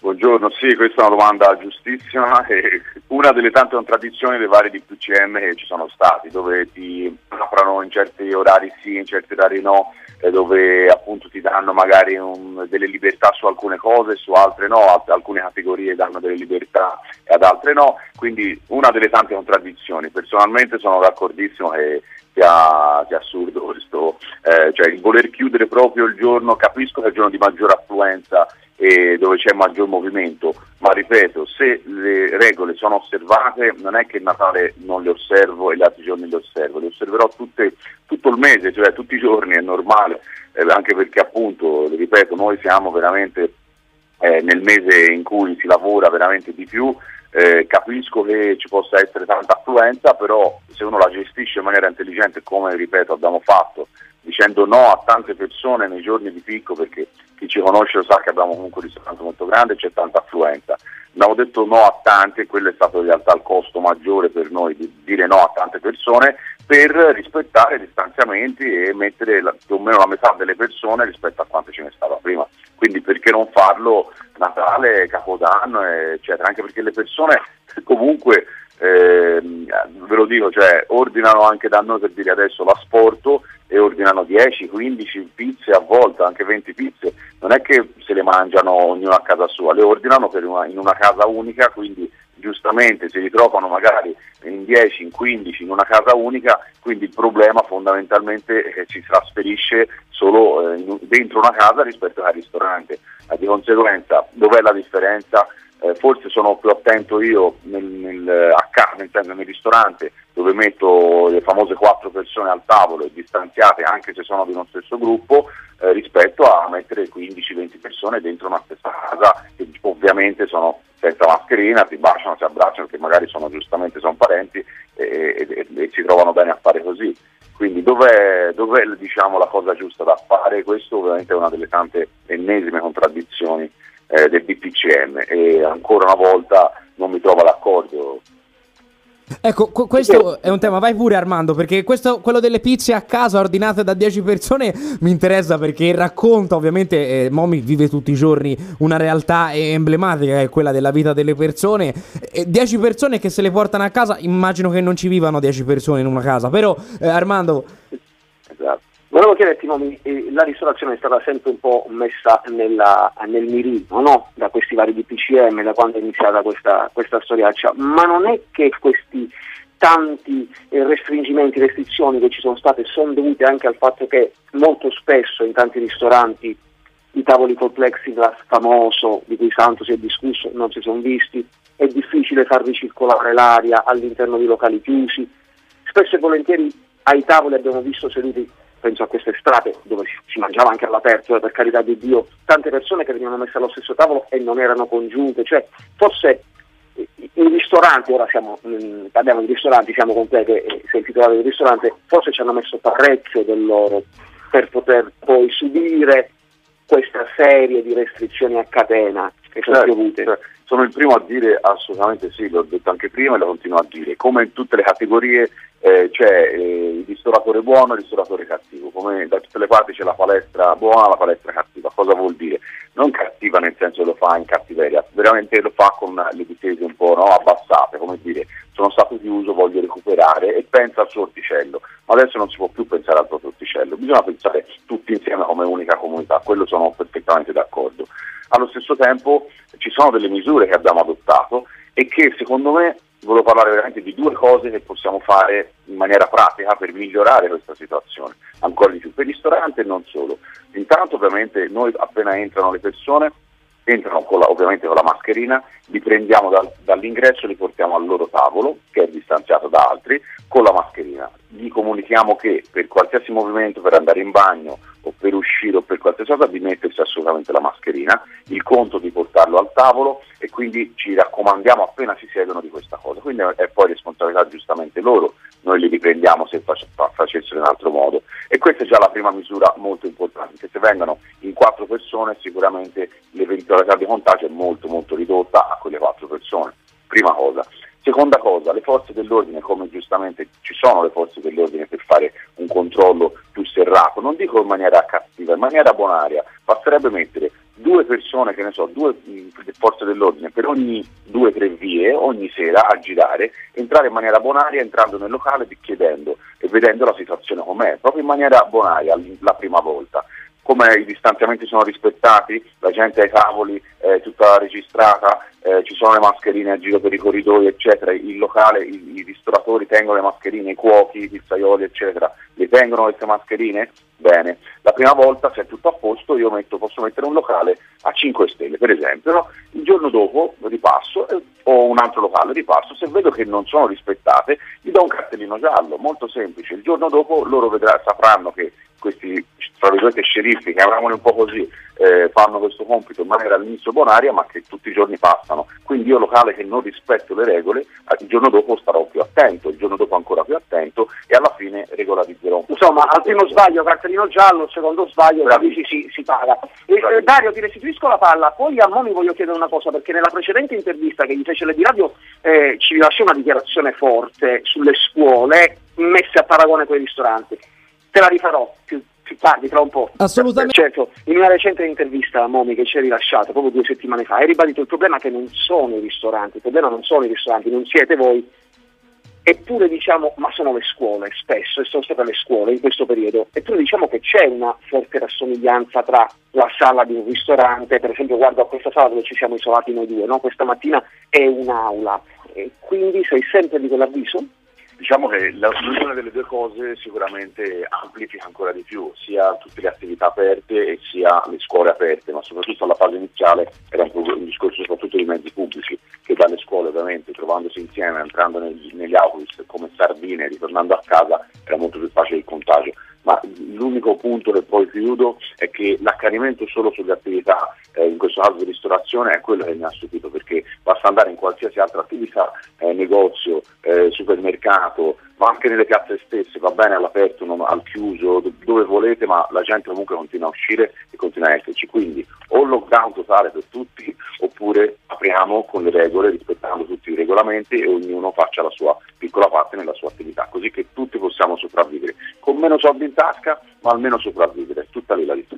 Buongiorno, sì, questa è una domanda giustissima. Una delle tante contraddizioni dei vari DPCM che ci sono stati, dove ti aprono in certi orari sì, in certi orari no, dove appunto ti danno magari un, delle libertà su alcune cose, su altre no, alcune categorie danno delle libertà e ad altre no, quindi una delle tante contraddizioni. Personalmente sono d'accordissimo che sia, sia assurdo questo, eh, cioè il voler chiudere proprio il giorno, capisco che è il giorno di maggiore affluenza e dove c'è maggior movimento, ma ripeto, se le regole sono osservate non è che il Natale non le osservo e gli altri giorni le osservo, le osserverò tutte, tutto il mese, cioè tutti i giorni, è normale, eh, anche perché appunto, ripeto, noi siamo veramente eh, nel mese in cui si lavora veramente di più, eh, capisco che ci possa essere tanta affluenza, però se uno la gestisce in maniera intelligente come ripeto abbiamo fatto, dicendo no a tante persone nei giorni di picco perché chi ci conosce lo sa che abbiamo comunque un ristorante molto grande e c'è tanta affluenza. Abbiamo detto no a tanti e quello è stato in realtà il costo maggiore per noi di dire no a tante persone per rispettare i distanziamenti e mettere la, più o meno la metà delle persone rispetto a quante ce ne stava prima. Quindi perché non farlo Natale, Capodanno, eccetera, anche perché le persone comunque eh, ve lo dico, cioè, ordinano anche da noi per dire adesso l'asporto e ordinano 10, 15 pizze a volta, anche 20 pizze, non è che se le mangiano ognuno a casa sua, le ordinano una, in una casa unica, quindi giustamente si ritrovano magari in 10, in 15, in una casa unica, quindi il problema fondamentalmente si trasferisce solo eh, dentro una casa rispetto al ristorante. Di conseguenza dov'è la differenza? Eh, forse sono più attento io nel, nel, a casa, nel, nel ristorante dove metto le famose quattro persone al tavolo e distanziate anche se sono di uno stesso gruppo eh, rispetto a mettere 15-20 persone dentro una stessa casa che ovviamente sono senza mascherina, si baciano, si abbracciano che magari sono giustamente sono parenti e, e, e si trovano bene a fare così. Quindi dov'è, dov'è diciamo, la cosa giusta da fare? Questo ovviamente è una delle tante ennesime contraddizioni eh, del DPCM e ancora una volta non mi trovo d'accordo. Ecco, qu- questo è un tema, vai pure Armando, perché questo, quello delle pizze a casa ordinate da 10 persone mi interessa perché racconta ovviamente, eh, Momi vive tutti i giorni una realtà emblematica che è quella della vita delle persone, 10 persone che se le portano a casa, immagino che non ci vivano 10 persone in una casa, però eh, Armando... Volevo chiederti, Momi, eh, la ristorazione è stata sempre un po' messa nella, nel mirino no? da questi vari DPCM, da quando è iniziata questa, questa storiaccia, ma non è che questi tanti eh, restringimenti, restrizioni che ci sono state sono dovute anche al fatto che molto spesso in tanti ristoranti i tavoli col plexiglass famoso di cui tanto si è discusso non si sono visti, è difficile far ricircolare l'aria all'interno di locali chiusi, spesso e volentieri ai tavoli abbiamo visto seduti penso a queste strade dove si, mangiava anche all'aperto, per carità di Dio, tante persone che venivano messe allo stesso tavolo e non erano congiunte, cioè forse i ristoranti, ora siamo, mh, parliamo di ristoranti, siamo con te che eh, sei titolare del ristorante, forse ci hanno messo parecchio del loro per poter poi subire questa serie di restrizioni a catena sono certo. Certo. Sono il primo a dire assolutamente sì, l'ho detto anche prima e lo continuo a dire, come in tutte le categorie eh, c'è eh, il ristoratore buono e il ristoratore cattivo, come da tutte le parti c'è la palestra buona e la palestra cattiva, cosa vuol dire? Non cattiva nel senso che lo fa in cattiveria, veramente lo fa con le difese un po' no, abbassate, come dire sono stato chiuso, voglio recuperare e pensa al suo orticello, ma adesso non si può più pensare al proprio orticello, bisogna pensare tutti insieme come unica comunità, quello sono perfettamente d'accordo. Allo stesso tempo ci sono delle misure che abbiamo adottato e che secondo me volevo parlare veramente di due cose che possiamo fare in maniera pratica per migliorare questa situazione, ancora di più per il ristorante e non solo. Intanto ovviamente noi appena entrano le persone entrano con la, ovviamente con la mascherina, li prendiamo dal, dall'ingresso e li portiamo al loro tavolo, che è distanziato da altri, con la mascherina. Gli comunichiamo che per qualsiasi movimento, per andare in bagno o per uscire o per qualsiasi cosa, di mettersi assolutamente la mascherina, il conto di portarlo al tavolo e quindi ci raccomandiamo appena si siedono di questa cosa. Quindi è poi responsabilità giustamente loro, noi li riprendiamo se facessero in altro modo. E questa è già la prima misura molto importante, se vengono in quattro persone sicuramente l'eventualità di contagio è molto molto ridotta a quelle quattro persone. Prima cosa. Seconda cosa, le forze dell'ordine, come giustamente ci sono le forze dell'ordine per fare un controllo più serrato, non dico in maniera cattiva, in maniera bonaria, basterebbe mettere due persone, che ne so, due forze dell'ordine per ogni due o tre vie, ogni sera a girare, entrare in maniera bonaria, entrando nel locale chiedendo e vedendo la situazione com'è, proprio in maniera bonaria la prima volta come i distanziamenti sono rispettati, la gente ai tavoli è tutta registrata, eh, ci sono le mascherine a giro per i corridoi, eccetera, il locale, i, i ristoratori tengono le mascherine, i cuochi, i pizzaioli, eccetera, le tengono queste mascherine? Bene, la prima volta se è tutto a posto io metto, posso mettere un locale a 5 stelle per esempio, no? il giorno dopo ripasso eh, o un altro locale ripasso, se vedo che non sono rispettate gli do un cartellino giallo, molto semplice, il giorno dopo loro vedrà, sapranno che questi tra virgolette sceriffi, chiamiamoli un po' così, eh, fanno questo compito in maniera all'inizio bonaria ma che tutti i giorni passano. Quindi io locale che non rispetto le regole, il giorno dopo starò più attento, il giorno dopo ancora più attento e alla fine regolarizzerò. Insomma, al primo sbaglio cartellino giallo, al secondo sbaglio si, si, si paga. E, eh, Dario, ti restituisco la palla, poi a Moni voglio chiedere una cosa, perché nella precedente intervista che gli fece le di radio eh, ci rilasciò una dichiarazione forte sulle scuole messe a paragone con i ristoranti te la rifarò più, più tardi, tra un po'. Assolutamente. Certo, in una recente intervista a Momi che ci hai rilasciato proprio due settimane fa, hai ribadito il problema che non sono i ristoranti, il problema non sono i ristoranti, non siete voi. Eppure diciamo, ma sono le scuole spesso, e sono state le scuole in questo periodo, eppure diciamo che c'è una forte rassomiglianza tra la sala di un ristorante, per esempio guardo a questa sala dove ci siamo isolati noi due, no? questa mattina è un'aula, e quindi sei sempre di quell'avviso? Diciamo che l'unione delle due cose sicuramente amplifica ancora di più, sia tutte le attività aperte e sia le scuole aperte, ma soprattutto alla fase iniziale era un, discorso soprattutto di mezzi pubblici, che dalle scuole ovviamente trovandosi insieme, entrando negli, sardine, ritornando a casa, era molto più facile il contagio ma l'unico punto che poi chiudo è che l'accanimento solo sulle attività, eh, in questo caso di ristorazione, è quello che mi ha stupito perché basta andare in qualsiasi altra attività, eh, negozio, eh, supermercato, ma anche nelle piazze stesse, va bene all'aperto, non, al chiuso, dove volete, ma la gente comunque continua a uscire e continua a esserci. Quindi o lockdown totale per tutti oppure apriamo con le regole, rispettando regolamenti e ognuno faccia la sua piccola parte nella sua attività, così che tutti possiamo sopravvivere, con meno soldi in tasca, ma almeno sopravvivere, tutta lì la differenza.